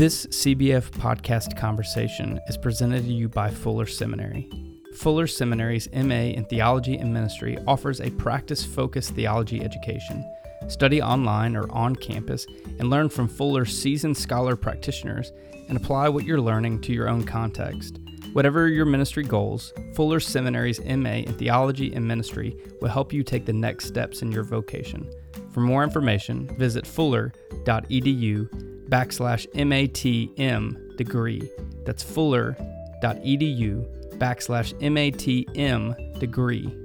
This CBF podcast conversation is presented to you by Fuller Seminary. Fuller Seminary's MA in Theology and Ministry offers a practice focused theology education. Study online or on campus and learn from Fuller's seasoned scholar practitioners and apply what you're learning to your own context. Whatever your ministry goals, Fuller Seminary's MA in Theology and Ministry will help you take the next steps in your vocation. For more information, visit fuller.edu backslash MATM degree. That's fuller.edu backslash MATM degree.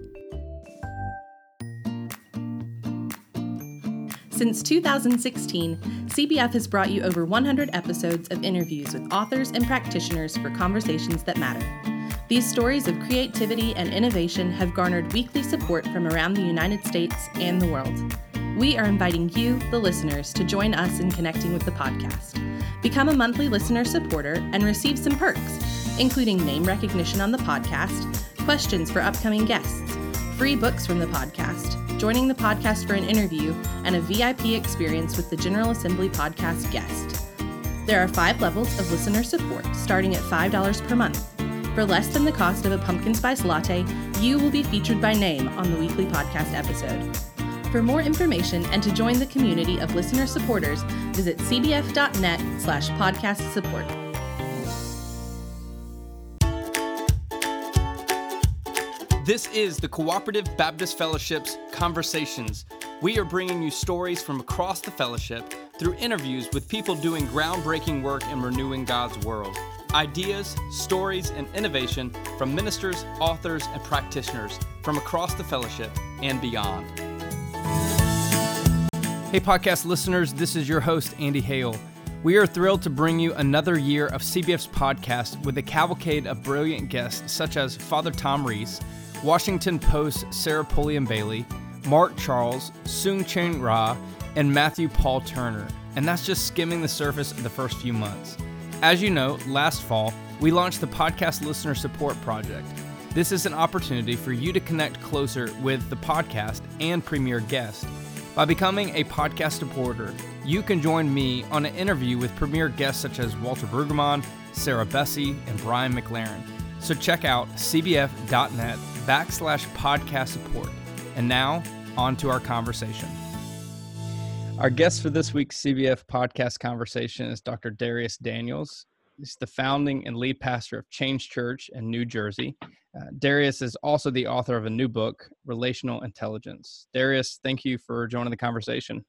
Since 2016, CBF has brought you over 100 episodes of interviews with authors and practitioners for conversations that matter. These stories of creativity and innovation have garnered weekly support from around the United States and the world. We are inviting you, the listeners, to join us in connecting with the podcast. Become a monthly listener supporter and receive some perks, including name recognition on the podcast, questions for upcoming guests, free books from the podcast, joining the podcast for an interview, and a VIP experience with the General Assembly podcast guest. There are five levels of listener support, starting at $5 per month. For less than the cost of a pumpkin spice latte, you will be featured by name on the weekly podcast episode. For more information and to join the community of listener supporters, visit cbf.net slash podcast support. This is the Cooperative Baptist Fellowship's Conversations. We are bringing you stories from across the fellowship through interviews with people doing groundbreaking work in renewing God's world. Ideas, stories, and innovation from ministers, authors, and practitioners from across the fellowship and beyond. Hey, podcast listeners, this is your host, Andy Hale. We are thrilled to bring you another year of CBF's podcast with a cavalcade of brilliant guests such as Father Tom Reese, Washington Post Sarah Pulliam Bailey, Mark Charles, Soong-Chan Rah, and Matthew Paul Turner. And that's just skimming the surface of the first few months. As you know, last fall, we launched the Podcast Listener Support Project. This is an opportunity for you to connect closer with the podcast and premier guest. By becoming a podcast supporter, you can join me on an interview with premier guests such as Walter Brueggemann, Sarah Bessey, and Brian McLaren. So check out cbf.net backslash podcast support. And now, on to our conversation. Our guest for this week's CBF podcast conversation is Dr. Dharius Daniels. He's the founding and lead pastor of Change Church in New Jersey. Uh, Dharius is also the author of a new book, Relational Intelligence. Dharius, thank you for joining the conversation.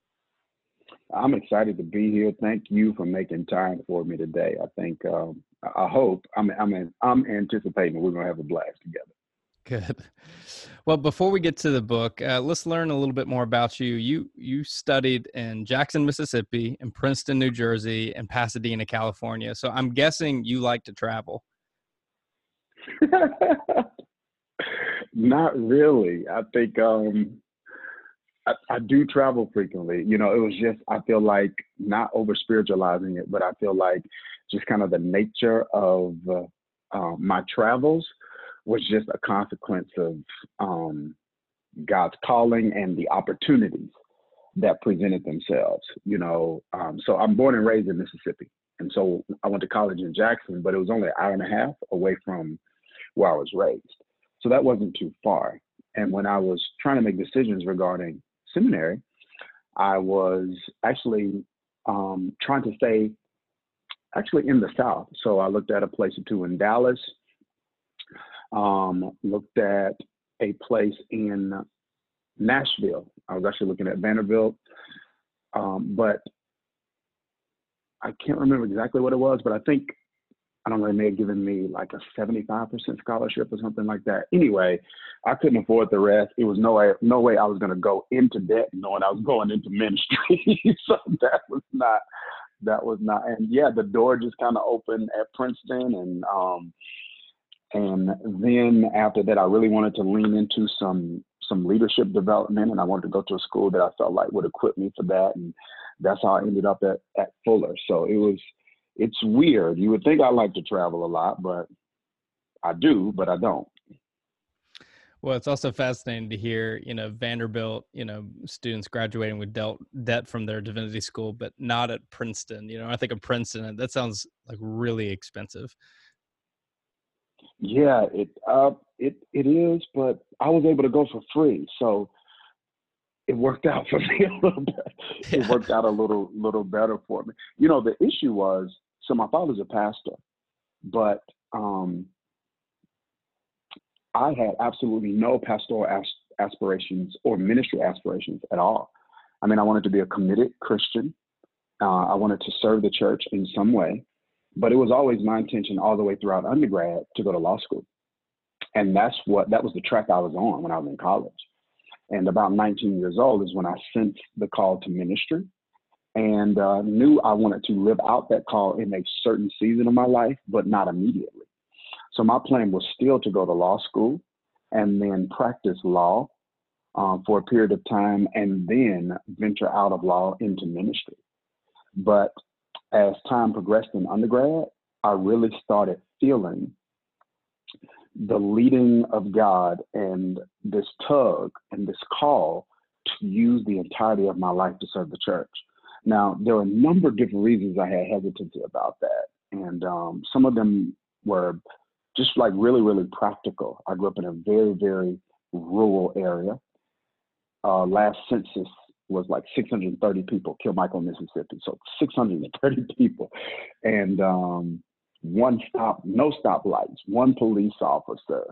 I'm excited to be here. Thank you for making time for me today. I think, um, I hope, I'm, I'm, I'm anticipating we're going to have a blast together. Good. Well, before we get to the book, uh, let's learn a little bit more about you. You you studied in Jackson, Mississippi, in Princeton, New Jersey, and Pasadena, California. So I'm guessing you like to travel. Not really. I think um, I, I, do travel frequently. You know, it was just I feel like not over spiritualizing it, but I feel like just kind of the nature of uh, uh, my travels was just a consequence of um, God's calling and the opportunities that presented themselves. You know, um, so I'm born and raised in Mississippi, and so I went to college in Jackson, but it was only an hour and a half away from where I was raised. So that wasn't too far. And when I was trying to make decisions regarding seminary, I was actually um, trying to stay actually in the South. So I looked at a place or two in Dallas, um, looked at a place in Nashville. I was actually looking at Vanderbilt, um, but I can't remember exactly what it was. But I think I don't know. They may have given me like a 75% scholarship or something like that. Anyway, I couldn't afford the rest. It was no way, no way I was going to go into debt knowing I was going into ministry. so that was not, that was not. And yeah, the door just kind of opened at Princeton, and um, and then after that, I really wanted to lean into some some leadership development, and I wanted to go to a school that I felt like would equip me for that, and that's how I ended up at at Fuller. So it was it's weird. You would think I like to travel a lot, but I do, but I don't. Well, it's also fascinating to hear, you know, Vanderbilt, you know, students graduating with debt debt from their divinity school, but not at Princeton. You know, I think of Princeton, that sounds like really expensive. Yeah, it uh, it it is, but I was able to go for free, so it worked out for me a little bit. It worked out a little little better for me. You know, the issue was so my father's a pastor, but um, I had absolutely no pastoral as- aspirations or ministry aspirations at all. I mean, I wanted to be a committed Christian. Uh, I wanted to serve the church in some way, but it was always my intention all the way throughout undergrad to go to law school. And that's what, that was the track I was on when I was in college. And about 19 years old is when I sensed the call to ministry and uh, knew I wanted to live out that call in a certain season of my life, but not immediately. So my plan was still to go to law school and then practice law um, for a period of time and then venture out of law into ministry. But as time progressed in undergrad, I really started feeling the leading of God and this tug and this call to use the entirety of my life to serve the church. Now, there are a number of different reasons I had hesitancy about that. And um, some of them were just like really, really practical. I grew up in a very, very rural area. Uh, last census was like 630 people, killed Kilmichael, Mississippi. So 630 people. And um, one stop, no stoplights, one police officer,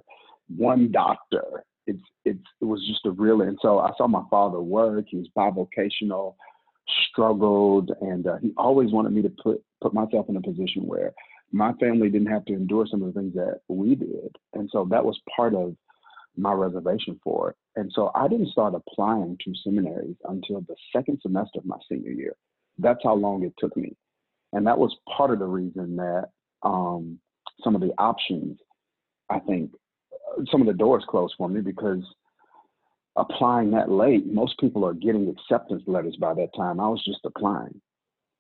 one doctor. It's, it's, it was just a really, and so I saw my father work. He was bivocational, struggled, and uh, he always wanted me to put, put myself in a position where my family didn't have to endure some of the things that we did. And so that was part of my reservation for it. And so I didn't start applying to seminaries until the second semester of my senior year. That's how long it took me. And that was part of the reason that um, some of the options, I think, uh, some of the doors closed for me because applying that late, most people are getting acceptance letters by that time. I was just applying.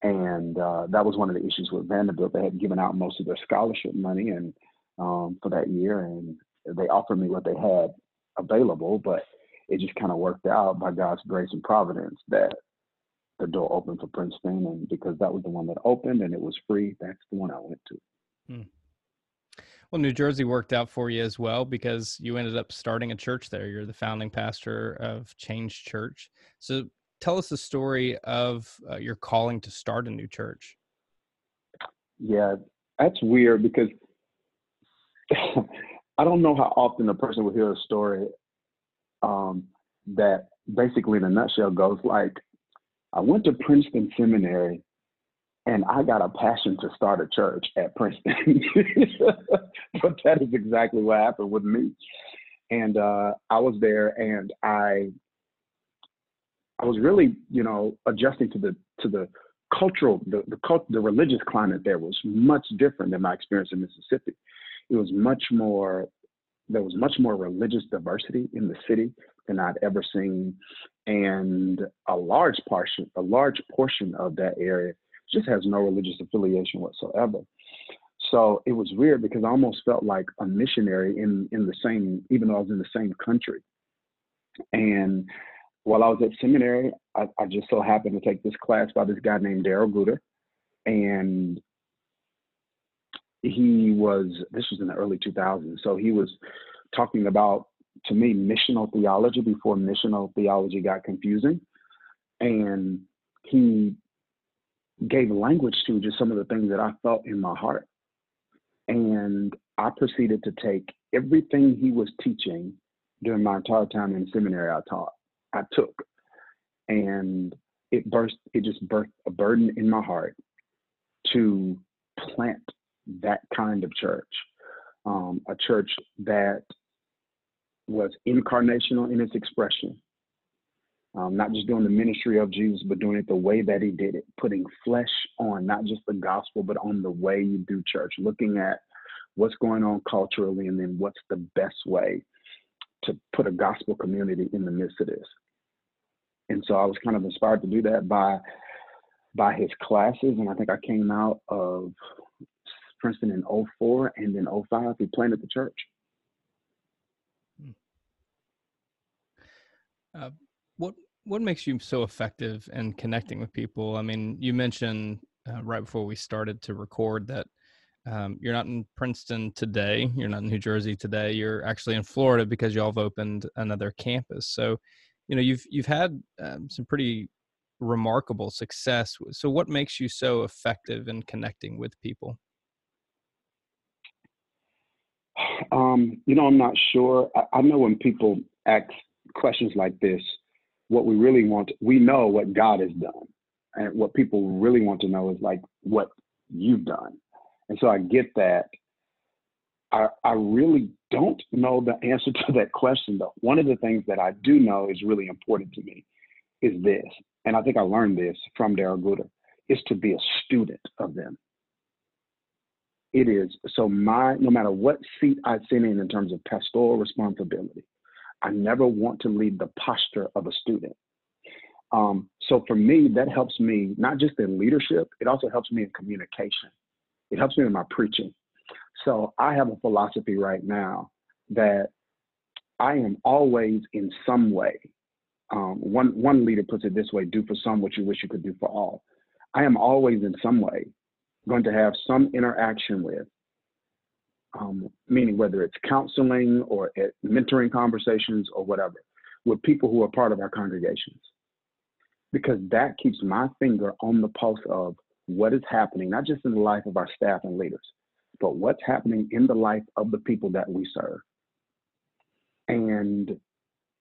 And uh, that was one of the issues with Vanderbilt. They had given out most of their scholarship money and um, for that year, and they offered me what they had available, but it just kind of worked out by God's grace and providence that the door opened for Princeton, and because that was the one that opened and it was free, that's the one I went to. Hmm. Well, New Jersey worked out for you as well because you ended up starting a church there. You're the founding pastor of Change Church. So tell us the story of uh, your calling to start a new church. Yeah, that's weird because I don't know how often a person will hear a story um, that basically, in a nutshell, goes like, I went to Princeton Seminary and I got a passion to start a church at Princeton. but that is exactly what happened with me. And uh, I was there and I I was really, you know, adjusting to the to the cultural, the the, cult, the religious climate there was much different than my experience in Mississippi. It was much more, there was much more religious diversity in the city than I'd ever seen, and a large portion, a large portion of that area just has no religious affiliation whatsoever. So it was weird because I almost felt like a missionary in in the same, even though I was in the same country, and while I was at seminary, I, I, just so happened to take this class by this guy named Darrell Guder. And he was, this was in the early 2000s. So he was talking about, to me, missional theology before missional theology got confusing. And he gave language to just some of the things that I felt in my heart. And I proceeded to take everything he was teaching during my entire time in seminary I taught I took. And it burst, it just birthed a burden in my heart to plant that kind of church, um, a church that was incarnational in its expression, um, not just doing the ministry of Jesus, but doing it the way that he did it, putting flesh on not just the gospel, but on the way you do church, looking at what's going on culturally and then what's the best way to put a gospel community in the midst of this. And so I was kind of inspired to do that by by his classes. And I think I came out of Princeton in 04 and in 05 he planted the church. Hmm. Uh, what what makes you so effective in connecting with people? I mean, you mentioned uh, right before we started to record that um, you're not in Princeton today. You're not in New Jersey today. You're actually in Florida because y'all have opened another campus. So, you know, you've you've had um, some pretty remarkable success. So, what makes you so effective in connecting with people? Um, you know, I'm not sure. I, I know when people ask questions like this, what we really want, we know what God has done. And what people really want to know is like what you've done. And so I get that. I, I really don't know the answer to that question, though. One of the things that I do know is really important to me is this, and I think I learned this from Darrell Guder, is to be a student of them. It is so my no matter what seat I sit in in terms of pastoral responsibility, I never want to leave the posture of a student. Um, so for me, that helps me not just in leadership, it also helps me in communication. It helps me in my preaching. So I have a philosophy right now that I am always in some way. Um, one one leader puts it this way: "Do for some what you wish you could do for all." I am always in some way going to have some interaction with, um, meaning whether it's counseling or mentoring conversations or whatever, with people who are part of our congregations. Because that keeps my finger on the pulse of what is happening, not just in the life of our staff and leaders, but what's happening in the life of the people that we serve. And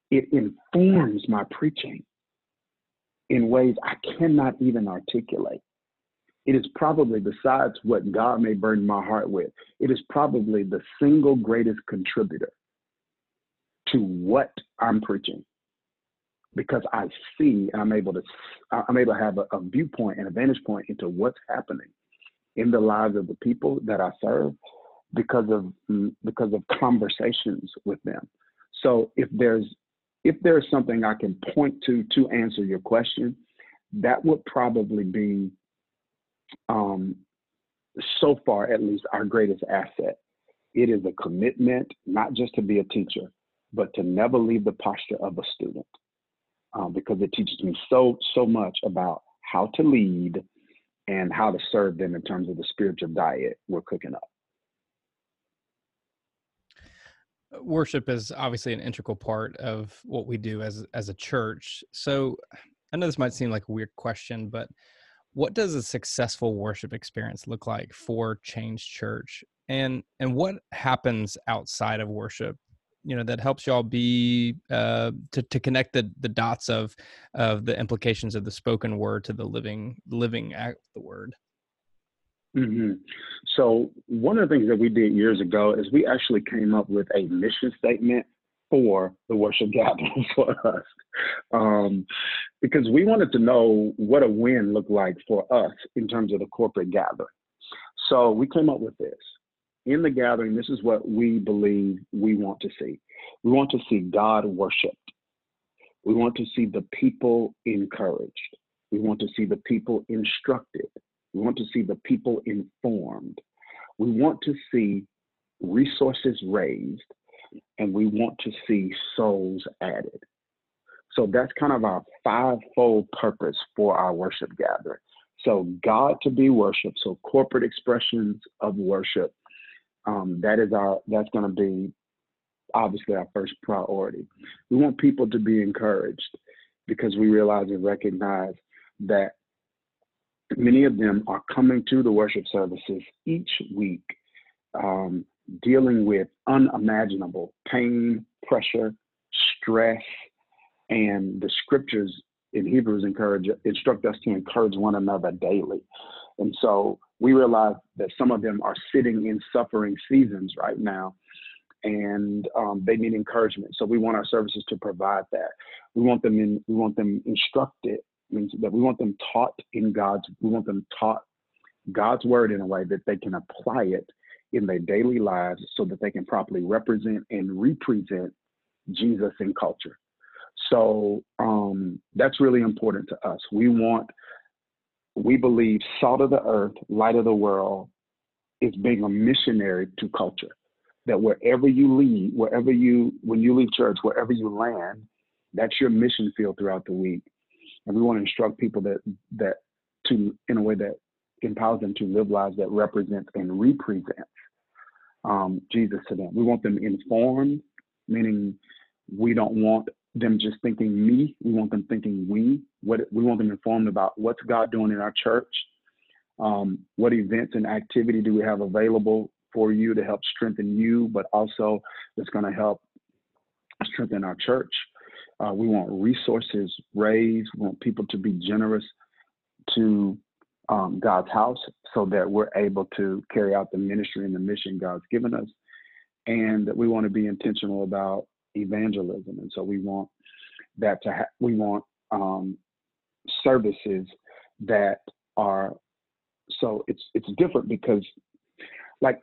it informs my preaching in ways I cannot even articulate it is probably, besides what God may burden my heart with, it is probably the single greatest contributor to what I'm preaching. Because I see and I'm able to I'm able to have a, a viewpoint and a vantage point into what's happening in the lives of the people that I serve because of mm, because of conversations with them. So if there's if there's something I can point to to answer your question, that would probably be um, so far at least, our greatest asset. It is a commitment, not just to be a teacher, but to never leave the posture of a student, um, because it teaches me so so much about how to lead and how to serve them in terms of the spiritual diet we're cooking up. Worship is obviously an integral part of what we do as as a church. So I know this might seem like a weird question, but what does a successful worship experience look like for change church and and what happens outside of worship you know that helps y'all be uh to, to connect the the dots of of the implications of the spoken word to the living living act the word mm-hmm. so one of the things that we did years ago is we actually came up with a mission statement for the worship gathering for us um, because we wanted to know what a win looked like for us in terms of the corporate gathering. So we came up with this. In the gathering, this is what we believe we want to see. We want to see God worshiped. We want to see the people encouraged. We want to see the people instructed. We want to see the people informed. We want to see resources raised and we want to see souls added. So that's kind of our fivefold purpose for our worship gathering. So God to be worshiped, so corporate expressions of worship. Um, that is our that's going to be obviously our first priority. We want people to be encouraged because we realize and recognize that many of them are coming to the worship services each week um, dealing with unimaginable pain, pressure, stress, and the scriptures in Hebrews encourage instruct us to encourage one another daily. And so we realize that some of them are sitting in suffering seasons right now, and um, they need encouragement. So we want our services to provide that. We want them in. We want them instructed. Means that we want them taught in God's. We want them taught God's word in a way that they can apply it in their daily lives so that they can properly represent and represent Jesus in culture. So um, that's really important to us. We want, we believe, salt of the earth, light of the world is being a missionary to culture. That wherever you leave, wherever you, when you leave church, wherever you land, That's your mission field throughout the week. And we want to instruct people that that to in a way that empowers them to live lives that represent and represent um, Jesus to them. We want them informed, meaning we don't want them just thinking me. We want them thinking we. What we want them informed about what's God doing in our church. Um, what events and activity do we have available for you to help strengthen you, but also that's going to help strengthen our church. Uh, we want resources raised. We want people to be generous to um, God's house so that we're able to carry out the ministry and the mission God's given us. And we want to be intentional about evangelism. And so we want that to ha- we want um, services that are so it's it's different because like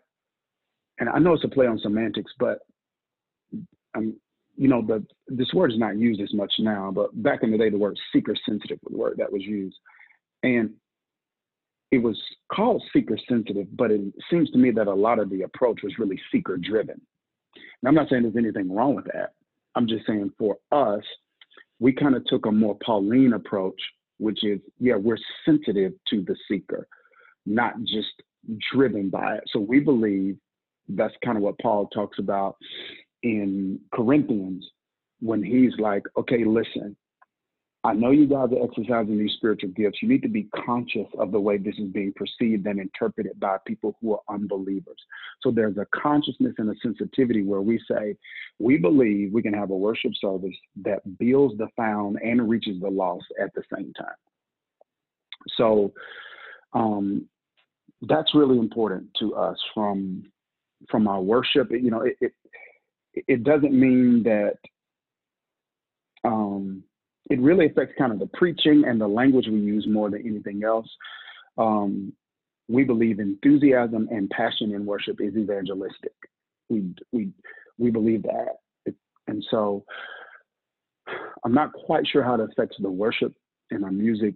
and I know it's a play on semantics, but um, you know the this word is not used as much now, but back in the day the word seeker sensitive was the word that was used. And it was called seeker sensitive, but it seems to me that a lot of the approach was really seeker driven. And I'm not saying there's anything wrong with that. I'm just saying for us, we kind of took a more Pauline approach, which is, yeah, we're sensitive to the seeker, not just driven by it. So we believe that's kind of what Paul talks about in Corinthians when he's like, okay, listen, I know you guys are exercising these spiritual gifts. You need to be conscious of the way this is being perceived and interpreted by people who are unbelievers. So there's a consciousness and a sensitivity where we say, we believe we can have a worship service that builds the found and reaches the lost at the same time. So um, that's really important to us from from our worship. You know, it it, it doesn't mean that um, it really affects kind of the preaching and the language we use more than anything else. Um, we believe enthusiasm and passion in worship is evangelistic. We we we believe that, and so I'm not quite sure how it affects the worship and our music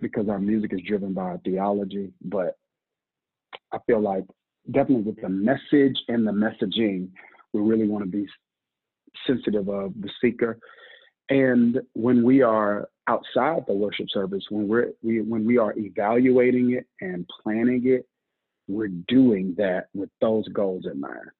because our music is driven by our theology, but I feel like definitely with the message and the messaging, we really want to be sensitive of the seeker and when we are outside the worship service, when we're we, when we are evaluating it and planning it, we're doing that with those goals in mind.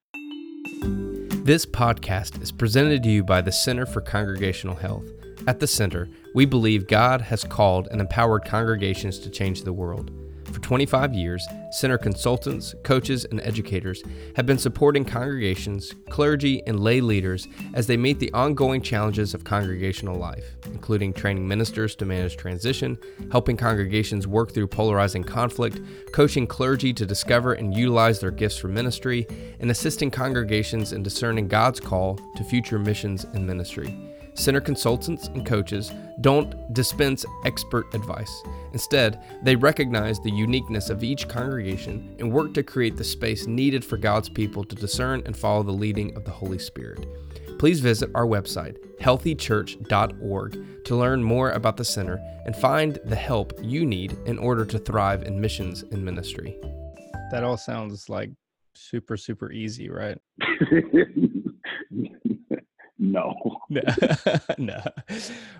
This podcast is presented to you by the Center for Congregational Health. At the center, we believe God has called and empowered congregations to change the world. For 25 years, center consultants, coaches, and educators have been supporting congregations, clergy, and lay leaders as they meet the ongoing challenges of congregational life, including training ministers to manage transition, helping congregations work through polarizing conflict, coaching clergy to discover and utilize their gifts for ministry, and assisting congregations in discerning God's call to future missions and ministry. Center consultants and coaches don't dispense expert advice. Instead, they recognize the uniqueness of each congregation and work to create the space needed for God's people to discern and follow the leading of the Holy Spirit. Please visit our website, healthychurch.org, to learn more about the center and find the help you need in order to thrive in missions and ministry. That all sounds like super, super easy, right? no. No.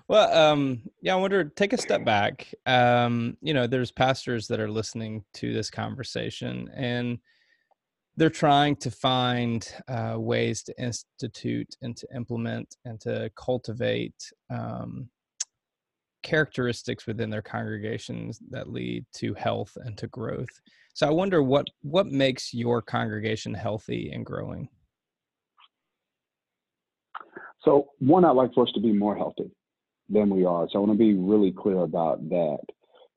Well um yeah i wonder take a step back. Um you know there's pastors that are listening to this conversation and they're trying to find uh, ways to institute and to implement and to cultivate um, characteristics within their congregations that lead to health and to growth. So i wonder what what makes your congregation healthy and growing so, one, I'd like for us to be more healthy than we are. So, I want to be really clear about that.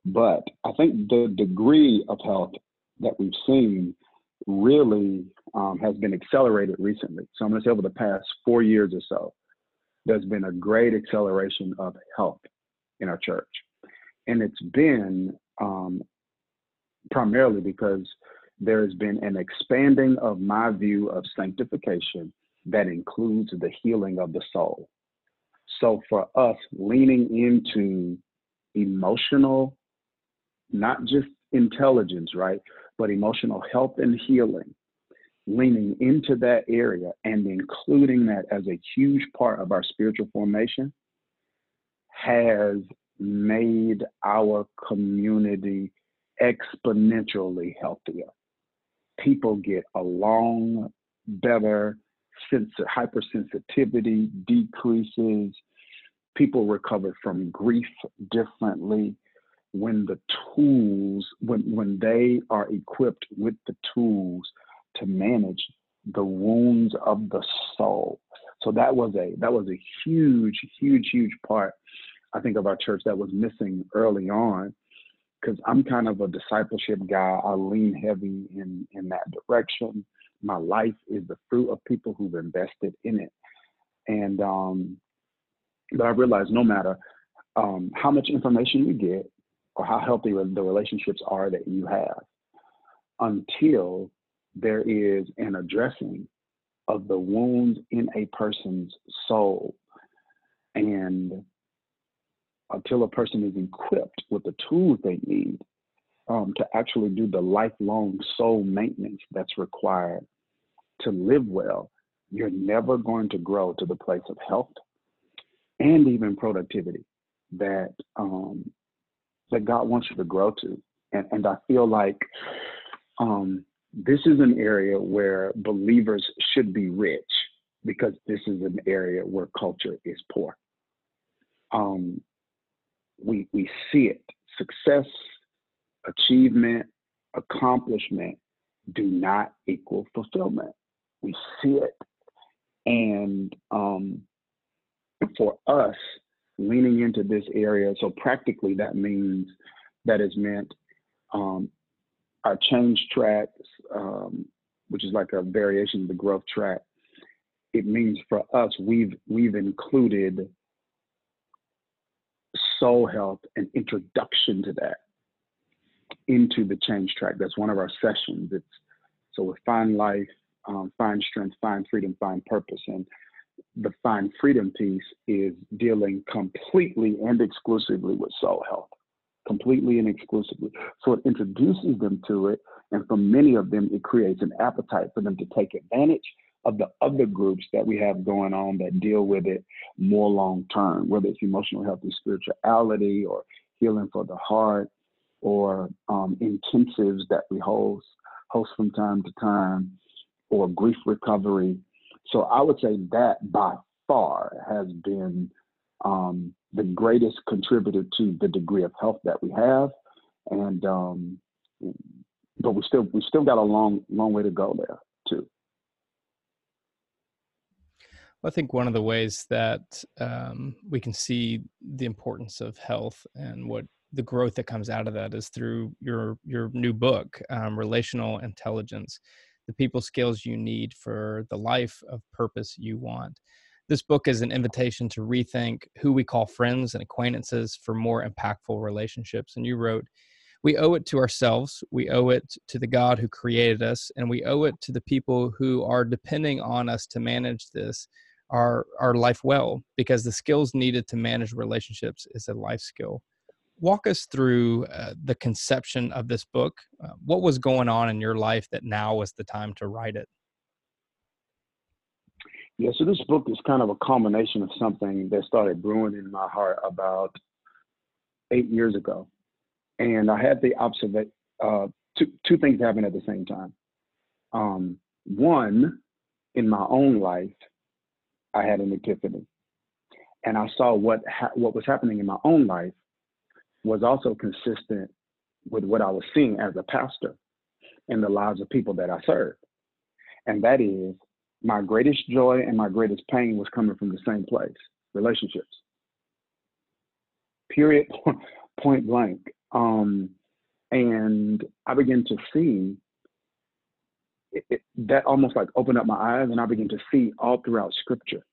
But I think the degree of health that we've seen really um, has been accelerated recently. So, I'm going to say over the past four years or so, there's been a great acceleration of health in our church. And it's been um, primarily because there has been an expanding of my view of sanctification that includes the healing of the soul. So for us, leaning into emotional, not just intelligence, right, but emotional health and healing leaning into that area and including that as a huge part of our spiritual formation has made our community exponentially healthier. People get along better, sense hypersensitivity decreases, people recover from grief differently when the tools when when they are equipped with the tools to manage the wounds of the soul. So that was a that was a huge, huge, huge part, I think, of our church that was missing early on. Because I'm kind of a discipleship guy. I lean heavy in in that direction. My life is the fruit of people who've invested in it. And um, but I realized no matter um, how much information you get or how healthy the relationships are that you have, until there is an addressing of the wounds in a person's soul. And until a person is equipped with the tools they need um, to actually do the lifelong soul maintenance that's required to live well, you're never going to grow to the place of health and even productivity that um, that God wants you to grow to. And, and I feel like um, this is an area where believers should be rich because this is an area where culture is poor. Um, we, we see it success, achievement, accomplishment do not equal fulfillment. We see it. And um, for us, leaning into this area, so practically that means that is meant um, our change track, um, which is like a variation of the growth track, it means for us we've we've included soul health and introduction to that into the change track. That's one of our sessions. It's so with find life, um, find strength, find freedom, find purpose, and the find freedom piece is dealing completely and exclusively with soul health completely and exclusively. So it introduces them to it, and for many of them, it creates an appetite for them to take advantage of the other groups that we have going on that deal with it more long term, whether it's emotional health and spirituality or healing for the heart or um, intensives that we host host from time to time or grief recovery. So I would say that by far has been um, the greatest contributor to the degree of health that we have, and um, but we still we still got a long long way to go there too. I think one of the ways that um, we can see the importance of health and what the growth that comes out of that is through your your new book, um, Relational Intelligence, the people skills you need for the life of purpose you want. This book is an invitation to rethink who we call friends and acquaintances for more impactful relationships. And you wrote, we owe it to ourselves, we owe it to the God who created us, and we owe it to the people who are depending on us to manage this our our life well because the skills needed to manage relationships is a life skill walk us through uh, the conception of this book uh, what was going on in your life that now was the time to write it yeah, so this book is kind of a culmination of something that started brewing in my heart about eight years ago. And I had the observation, uh, two, two things happened at the same time. Um, one, in my own life, I had an epiphany. And I saw what, ha- what was happening in my own life was also consistent with what I was seeing as a pastor in the lives of people that I served. And that is my greatest joy and my greatest pain was coming from the same place relationships. Period. Point blank. Um, and i began to see it, it, that almost like opened up my eyes and i began to see all throughout scripture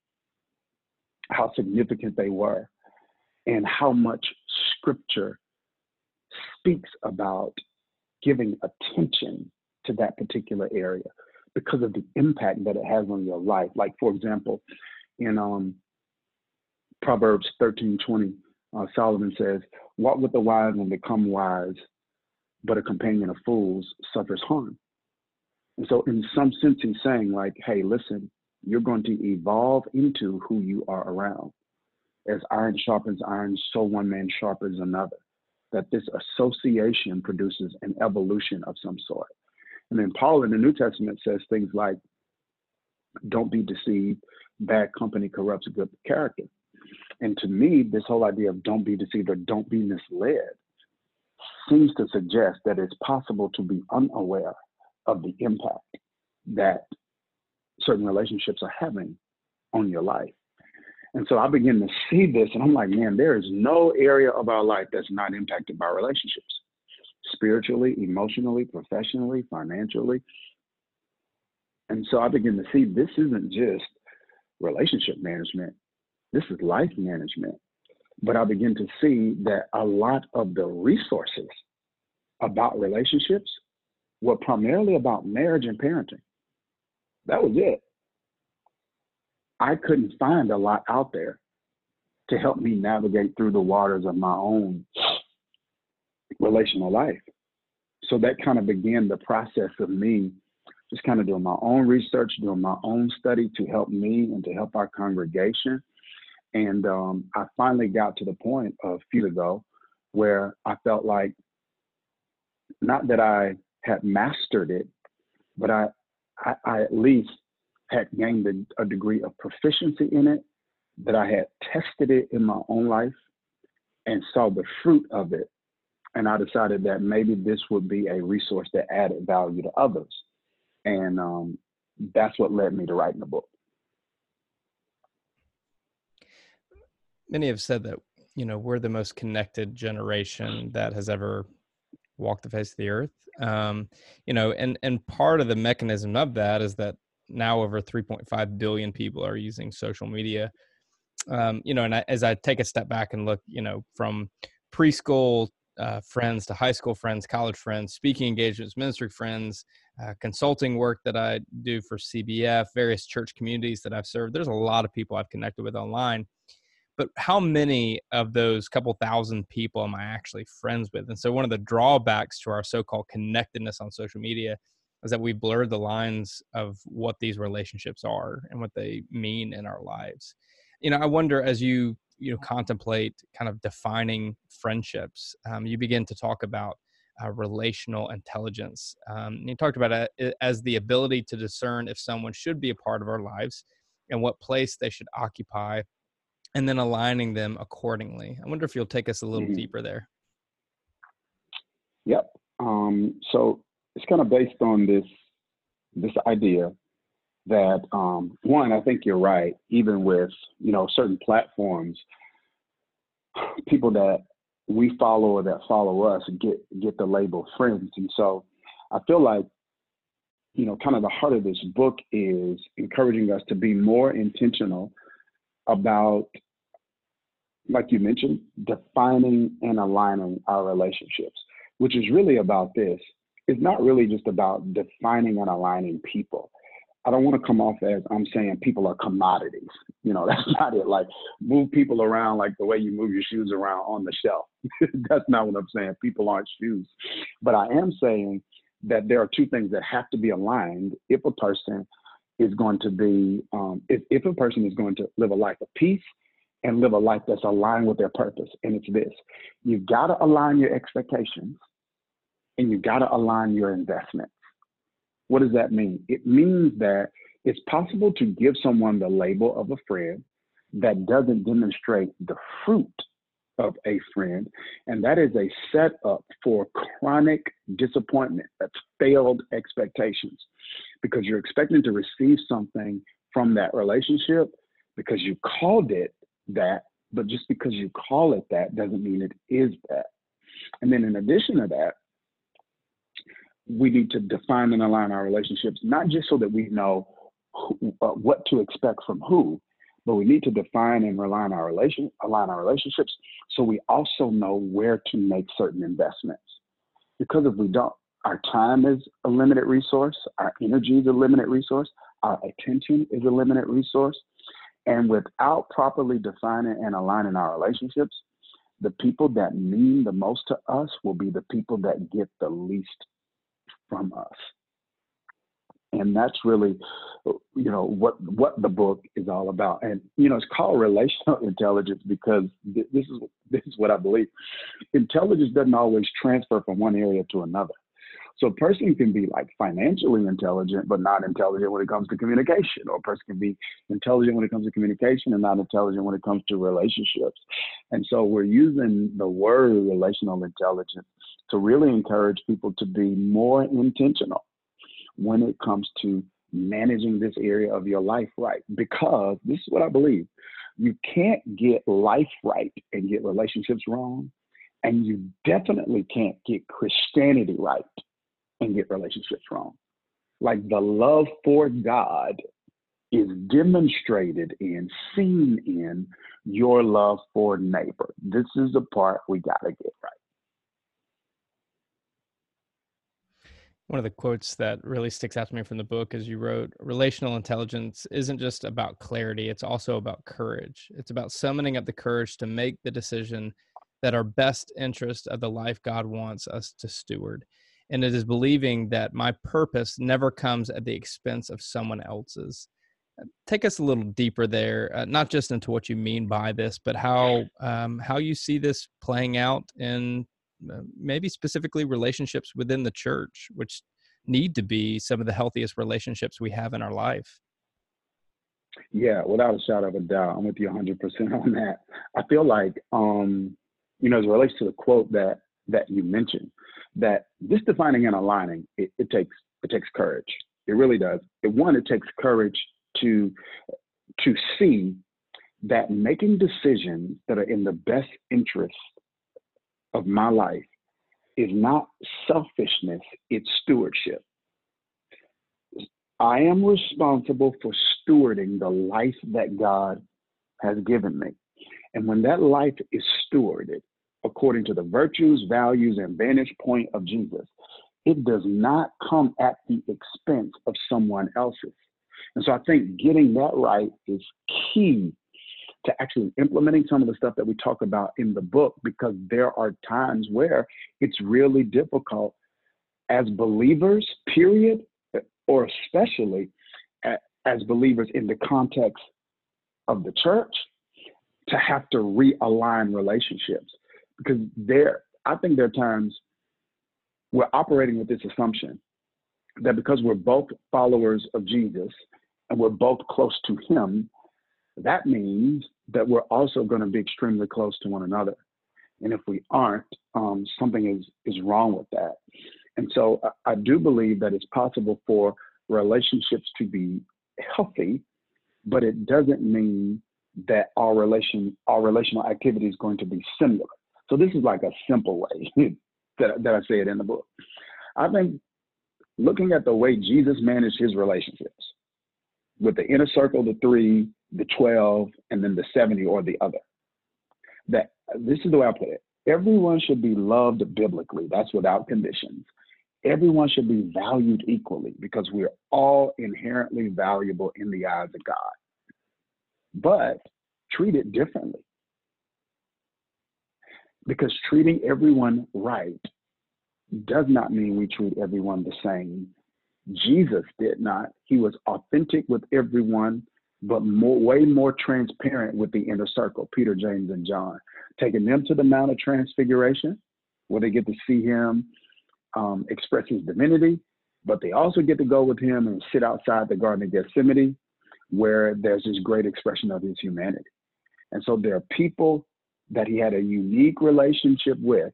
how significant they were and how much scripture speaks about giving attention to that particular area because of the impact that it has on your life. Like, for example, in um, Proverbs 13 20, uh, Solomon says, Walk with the wise and become wise, but a companion of fools suffers harm. And so, in some sense, he's saying, like, hey, listen, you're going to evolve into who you are around. As iron sharpens iron, so one man sharpens another. That this association produces an evolution of some sort. And then Paul in the New Testament says things like, don't be deceived, bad company corrupts good character. And to me, this whole idea of don't be deceived or don't be misled seems to suggest that it's possible to be unaware of the impact that certain relationships are having on your life. And so I begin to see this, and I'm like, man, there is no area of our life that's not impacted by relationships spiritually, emotionally, professionally, financially. And so I begin to see this isn't just relationship management, this is life management. But I begin to see that a lot of the resources about relationships were primarily about marriage and parenting. That was it. I couldn't find a lot out there to help me navigate through the waters of my own relational life. So that kind of began the process of me just kind of doing my own research, doing my own study to help me and to help our congregation. And um, I finally got to the point a few ago where I felt like not that I had mastered it, but I, I, I at least had gained a, a degree of proficiency in it, that I had tested it in my own life and saw the fruit of it. And I decided that maybe this would be a resource that added value to others. And um, that's what led me to writing the book. Many have said that, you know, we're the most connected generation that has ever walked the face of the earth. Um, you know, and and part of the mechanism of that is that now over 3.5 billion people are using social media. Um, you know, and I, as I take a step back and look, you know, from preschool uh, friends to high school friends, college friends, speaking engagements, ministry friends, uh, consulting work that I do for CBF, various church communities that I've served. There's a lot of people I've connected with online. But how many of those couple thousand people am I actually friends with? And so, one of the drawbacks to our so called connectedness on social media is that we blur the lines of what these relationships are and what they mean in our lives. You know, I wonder as you you know contemplate kind of defining friendships, um, you begin to talk about uh, relational intelligence. Um, you talked about it as the ability to discern if someone should be a part of our lives and what place they should occupy, and then aligning them accordingly. I wonder if you'll take us a little mm-hmm. deeper there. Yep. Um, so it's kind of based on this this idea that um, one, I think you're right. Even with you know certain platforms, people that we follow or that follow us get get the label friends, and so I feel like you know kind of the heart of this book is encouraging us to be more intentional about like you mentioned defining and aligning our relationships which is really about this it's not really just about defining and aligning people. I don't want to come off as I'm saying people are commodities. You know, that's not it. Like move people around like the way you move your shoes around on the shelf. that's not what I'm saying. People aren't shoes. But I am saying that there are two things that have to be aligned if a person is going to be, um, if, if a person is going to live a life of peace and live a life that's aligned with their purpose. And it's this you've got to align your expectations and you got to align your investments. What does that mean? It means that it's possible to give someone the label of a friend that doesn't demonstrate the fruit of a friend, and that is a setup for chronic disappointment. That's failed expectations because you're expecting to receive something from that relationship because you called it that, but just because you call it that doesn't mean it is that. And then in addition to that, we need to define and align our relationships, not just so that we know who, uh, what to expect from who, but we need to define and align our relation, align our relationships, so we also know where to make certain investments. Because if we don't, our time is a limited resource, our energy is a limited resource, our attention is a limited resource, and without properly defining and aligning our relationships, the people that mean the most to us will be the people that get the least from us. and that's really you know what what the book is all about. And you know it's called relational intelligence because this is this is what i believe. Intelligence doesn't always transfer from one area to another. So a person can be like financially intelligent but not intelligent when it comes to communication. Or a person can be intelligent when it comes to communication and not intelligent when it comes to relationships. And so we're using the word relational intelligence to really encourage people to be more intentional when it comes to managing this area of your life right. Because this is what I believe you can't get life right and get relationships wrong. And you definitely can't get Christianity right and get relationships wrong. Like the love for God is demonstrated in, seen in your love for neighbor. This is the part we got to get right. One of the quotes that really sticks out to me from the book is you wrote relational intelligence isn't just about clarity, it's also about courage. It's about summoning up the courage to make the decision that our best interest of the life God wants us to steward. And it is believing that my purpose never comes at the expense of someone else's. Uh, take us a little deeper there, uh, not just into what you mean by this, but how um, how you see this playing out in maybe specifically relationships within the church, which need to be some of the healthiest relationships we have in our life. Yeah, without a shadow of a doubt, I'm with you 100% on that. I feel like, um, you know, as it relates to the quote that that you mentioned, that this defining and aligning, it, it takes it takes courage. It really does. It one, it takes courage to to see that making decisions that are in the best interest of my life is not selfishness, it's stewardship. I am responsible for stewarding the life that God has given me. And when that life is stewarded according to the virtues, values, and vantage point of Jesus, it does not come at the expense of someone else's. And so I think getting that right is key to actually implementing some of the stuff that we talk about in the book because there are times where it's really difficult as believers, period, or especially as believers in the context of the church, to have to realign relationships. Because there, I think there are times we're operating with this assumption that because we're both followers of Jesus and we're both close to Him, that means that we're also going to be extremely close to one another. And if we aren't, um, something is, is wrong with that. And so I, I do believe that it's possible for relationships to be healthy, but it doesn't mean that our relation our relational activity is going to be similar. So this is like a simple way that, that I say it in the book. I think looking at the way Jesus managed his relationships with the inner circle, the three, the 12, and then the 70 or the other. That this is the way I put it. Everyone should be loved biblically. That's without conditions. Everyone should be valued equally because we're all inherently valuable in the eyes of God. But treated differently. Because treating everyone right does not mean we treat everyone the same. Jesus did not. He was authentic with everyone but more, way more transparent with the inner circle, Peter, James, and John, taking them to the Mount of Transfiguration, where they get to see him um, express his divinity, but they also get to go with him and sit outside the Garden of Gethsemane, where there's this great expression of his humanity. And so there are people that he had a unique relationship with,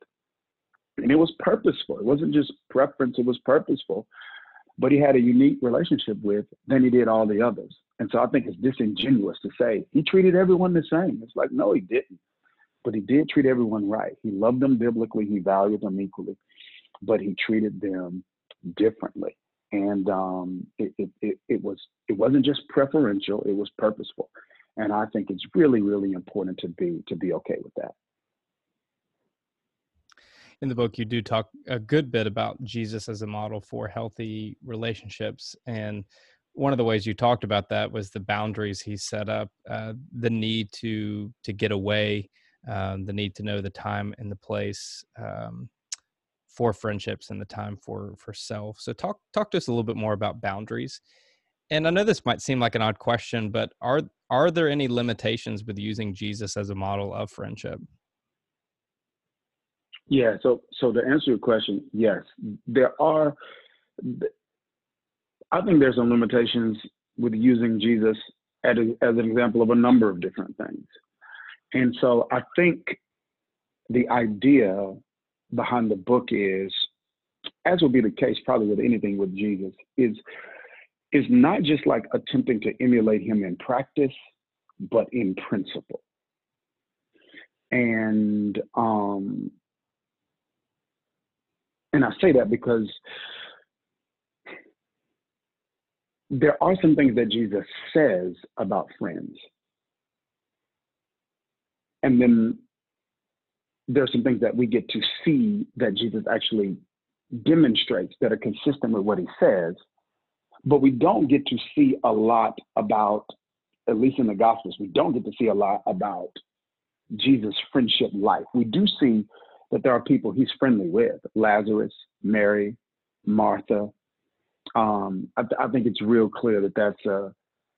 and it was purposeful. It wasn't just preference, it was purposeful but he had a unique relationship with than he did all the others. And so I think it's disingenuous to say he treated everyone the same. It's like, no, he didn't. But he did treat everyone right. He loved them biblically, he valued them equally, but he treated them differently. And um, it, it, it, it was it wasn't just preferential, it was purposeful. And I think it's really, really important to be to be okay with that in the book you do talk a good bit about jesus as a model for healthy relationships and one of the ways you talked about that was the boundaries he set up uh, the need to to get away um, the need to know the time and the place um, for friendships and the time for for self. So talk talk to us a little bit more about boundaries. And I know this might seem like an odd question, but are are there any limitations with using Jesus as a model of friendship? Yeah, so so to answer your question, yes, there are. I think there's some limitations with using Jesus as, a, as an example of a number of different things, and so I think the idea behind the book is, as will be the case probably with anything with Jesus, is is not just like attempting to emulate him in practice, but in principle. And um, and I say that because there are some things that Jesus says about friends. And then there are some things that we get to see that Jesus actually demonstrates that are consistent with what he says, but we don't get to see a lot about, at least in the Gospels, we don't get to see a lot about Jesus' friendship life. We do see that there are people he's friendly with Lazarus, Mary, Martha. Um, I, I think it's real clear that that's a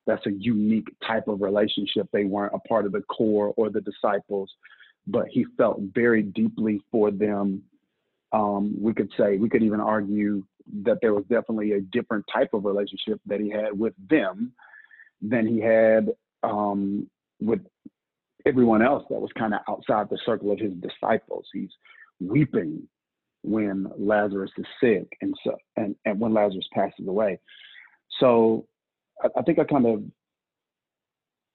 that's a unique type of relationship. They weren't a part of the core or the disciples, but he felt very deeply for them. Um, we could say, we could even argue that there was definitely a different type of relationship that he had with them than he had um, with everyone else that was kind of outside the circle of his disciples. He's weeping when Lazarus is sick and so and, and when Lazarus passes away. So I, I think I kind of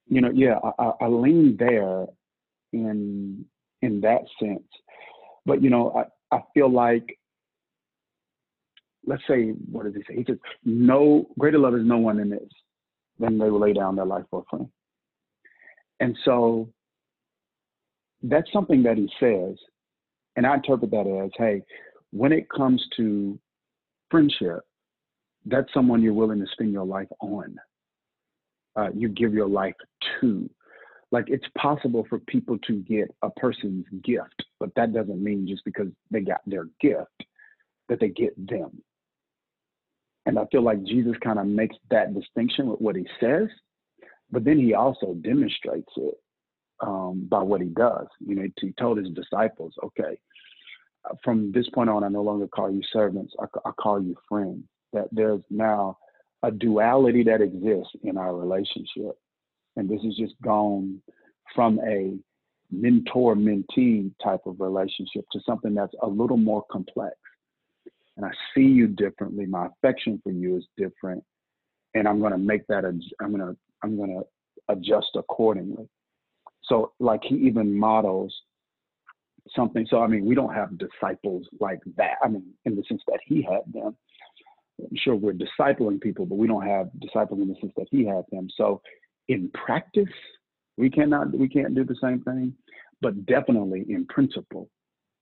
you know, yeah, I, I lean there in in that sense. But you know, I, I feel like let's say what does he say? He says, No greater love is no one in this than they will lay down their life for a friend. And so that's something that he says. And I interpret that as, hey, when it comes to friendship, that's someone you're willing to spend your life on. Uh, you give your life to. Like it's possible for people to get a person's gift, but that doesn't mean just because they got their gift that they get them. And I feel like Jesus kind of makes that distinction with what he says, but then he also demonstrates it um, by what he does. You know, he told his disciples, okay, uh, from this point on, I no longer call you servants, I, I call you friends. That there's now a duality that exists in our relationship. And this has just gone from a mentor mentee type of relationship to something that's a little more complex. And I see you differently. My affection for you is different. And I'm going to make that, I'm going to, I'm going to adjust accordingly. So, like he even models something. So, I mean, we don't have disciples like that. I mean, in the sense that he had them. I'm sure we're discipling people, but we don't have disciples in the sense that he had them. So, in practice, we cannot, we can't do the same thing, but definitely in principle,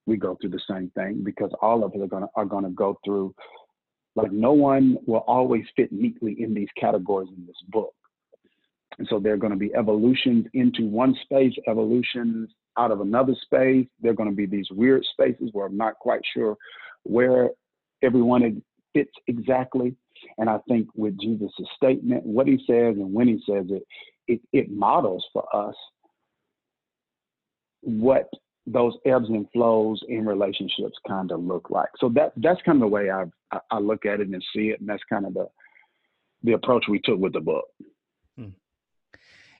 we go through the same thing because all of us are gonna are gonna go through. Like no one will always fit neatly in these categories in this book. And so there are going to be evolutions into one space, evolutions out of another space. There are going to be these weird spaces where I'm not quite sure where everyone fits exactly. And I think with Jesus' statement, what he says and when he says it, it, it models for us what those ebbs and flows in relationships kind of look like. So that that's kind of the way I I look at it and see it, and that's kind of the the approach we took with the book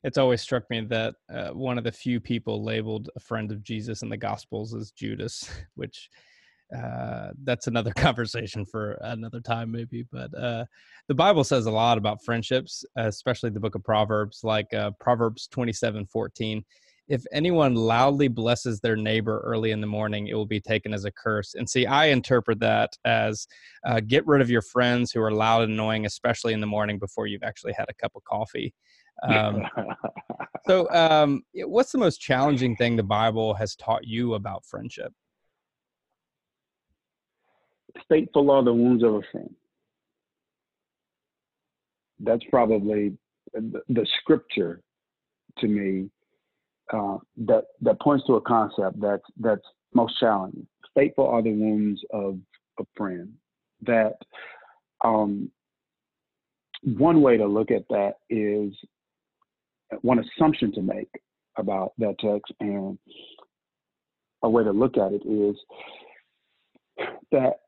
it's always struck me that uh, one of the few people labeled a friend of Jesus in the Gospels is Judas, which uh, that's another conversation for another time, maybe. But uh, the Bible says a lot about friendships, especially the book of Proverbs, like uh, Proverbs 27 14. If anyone loudly blesses their neighbor early in the morning, it will be taken as a curse. And see, I interpret that as uh, get rid of your friends who are loud and annoying, especially in the morning before you've actually had a cup of coffee. Um, so, um, what's the most challenging thing the Bible has taught you about friendship? Faithful are the wounds of a friend. That's probably the, the scripture to me uh, that that points to a concept that's that's most challenging. faithful are the wounds of a friend. That um, one way to look at that is one assumption to make about that text, and a way to look at it is that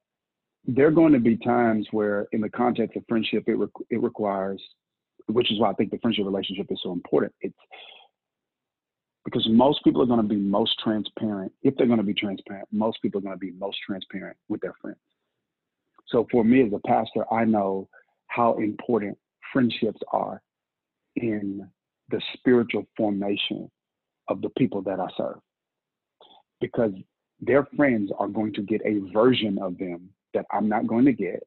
there are going to be times where, in the context of friendship, it re- it requires, which is why I think the friendship relationship is so important. It's because most people are going to be most transparent. If they're going to be transparent, most people are going to be most transparent with their friends. So for me as a pastor, I know how important friendships are spiritual formation of the people that I serve. Because their friends are going to get a version of them that I'm not going to get.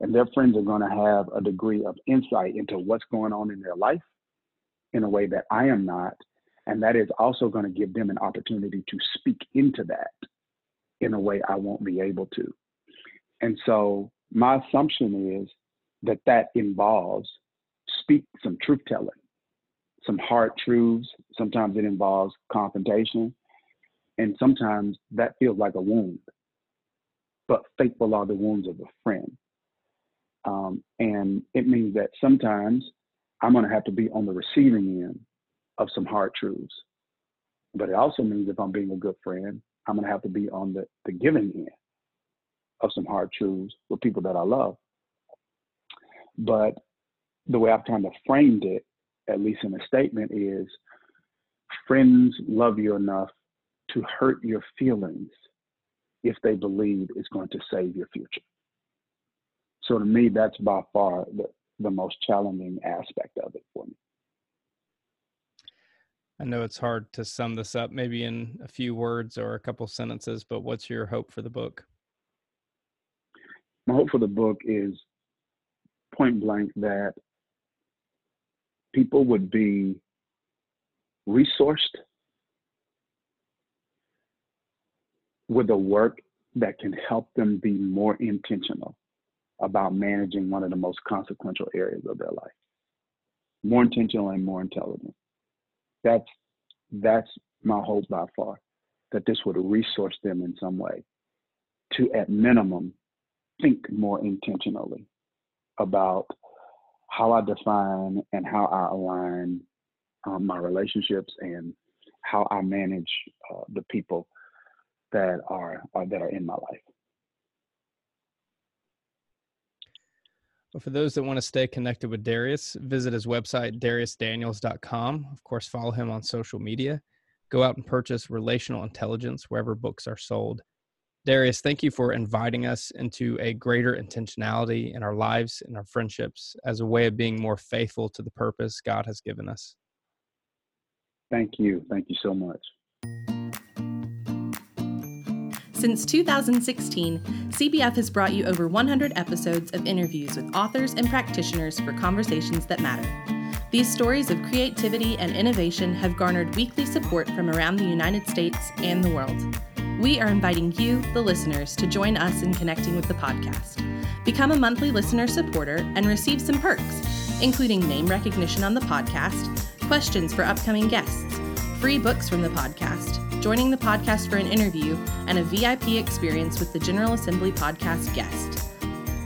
And their friends are going to have a degree of insight into what's going on in their life in a way that I am not. And that is also going to give them an opportunity to speak into that in a way I won't be able to. And so my assumption is that that involves speak some truth telling, some hard truths. Sometimes it involves confrontation. And sometimes that feels like a wound but faithful are the wounds of a friend. Um, and it means that sometimes I'm going to have to be on the receiving end of some hard truths. But it also means if I'm being a good friend, I'm going to have to be on the, the giving end of some hard truths with people that I love. But the way I've kind of framed it, at least in a statement, is friends love you enough to hurt your feelings if they believe it's going to save your future. So to me, that's by far the, the most challenging aspect of it for me. I know it's hard to sum this up maybe in a few words or a couple sentences, but what's your hope for the book? My hope for the book is point blank that people would be resourced with a work that can help them be more intentional about managing one of the most consequential areas of their life. More intentional and more intelligent. That's that's my hope by far, that this would resource them in some way to at minimum think more intentionally about how I define and how I align um, my relationships and how I manage uh, the people that are, are that are in my life. Well, for those that want to stay connected with Darius, visit his website, dariusdaniels.com. Of course, follow him on social media. Go out and purchase Relational Intelligence wherever books are sold. Darius, thank you for inviting us into a greater intentionality in our lives and our friendships as a way of being more faithful to the purpose God has given us. Thank you. Thank you so much. Since 2016, CBF has brought you over 100 episodes of interviews with authors and practitioners for conversations that matter. These stories of creativity and innovation have garnered weekly support from around the United States and the world. We are inviting you, the listeners, to join us in connecting with the podcast. Become a monthly listener supporter and receive some perks, including name recognition on the podcast, questions for upcoming guests, free books from the podcast, joining the podcast for an interview, and a VIP experience with the General Assembly podcast guest.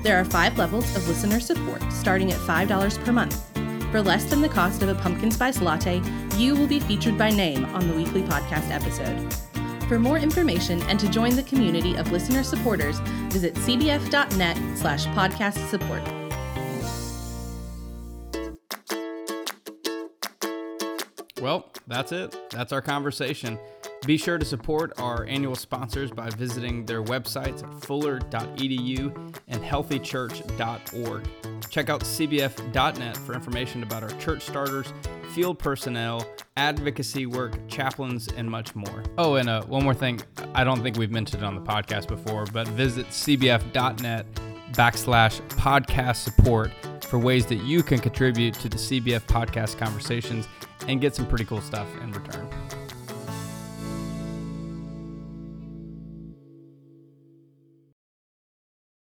There are five levels of listener support, starting at $5 per month. For less than the cost of a pumpkin spice latte, you will be featured by name on the weekly podcast episode. For more information and to join the community of listener supporters, visit cbf.net slash podcast support. Well, that's it. That's our conversation. Be sure to support our annual sponsors by visiting their websites at fuller.edu and healthychurch.org. Check out cbf.net for information about our church starters, field personnel, advocacy work, chaplains, and much more. Oh, and uh, one more thing I don't think we've mentioned it on the podcast before, but visit cbf.net backslash podcast support for ways that you can contribute to the CBF podcast conversations and get some pretty cool stuff in return.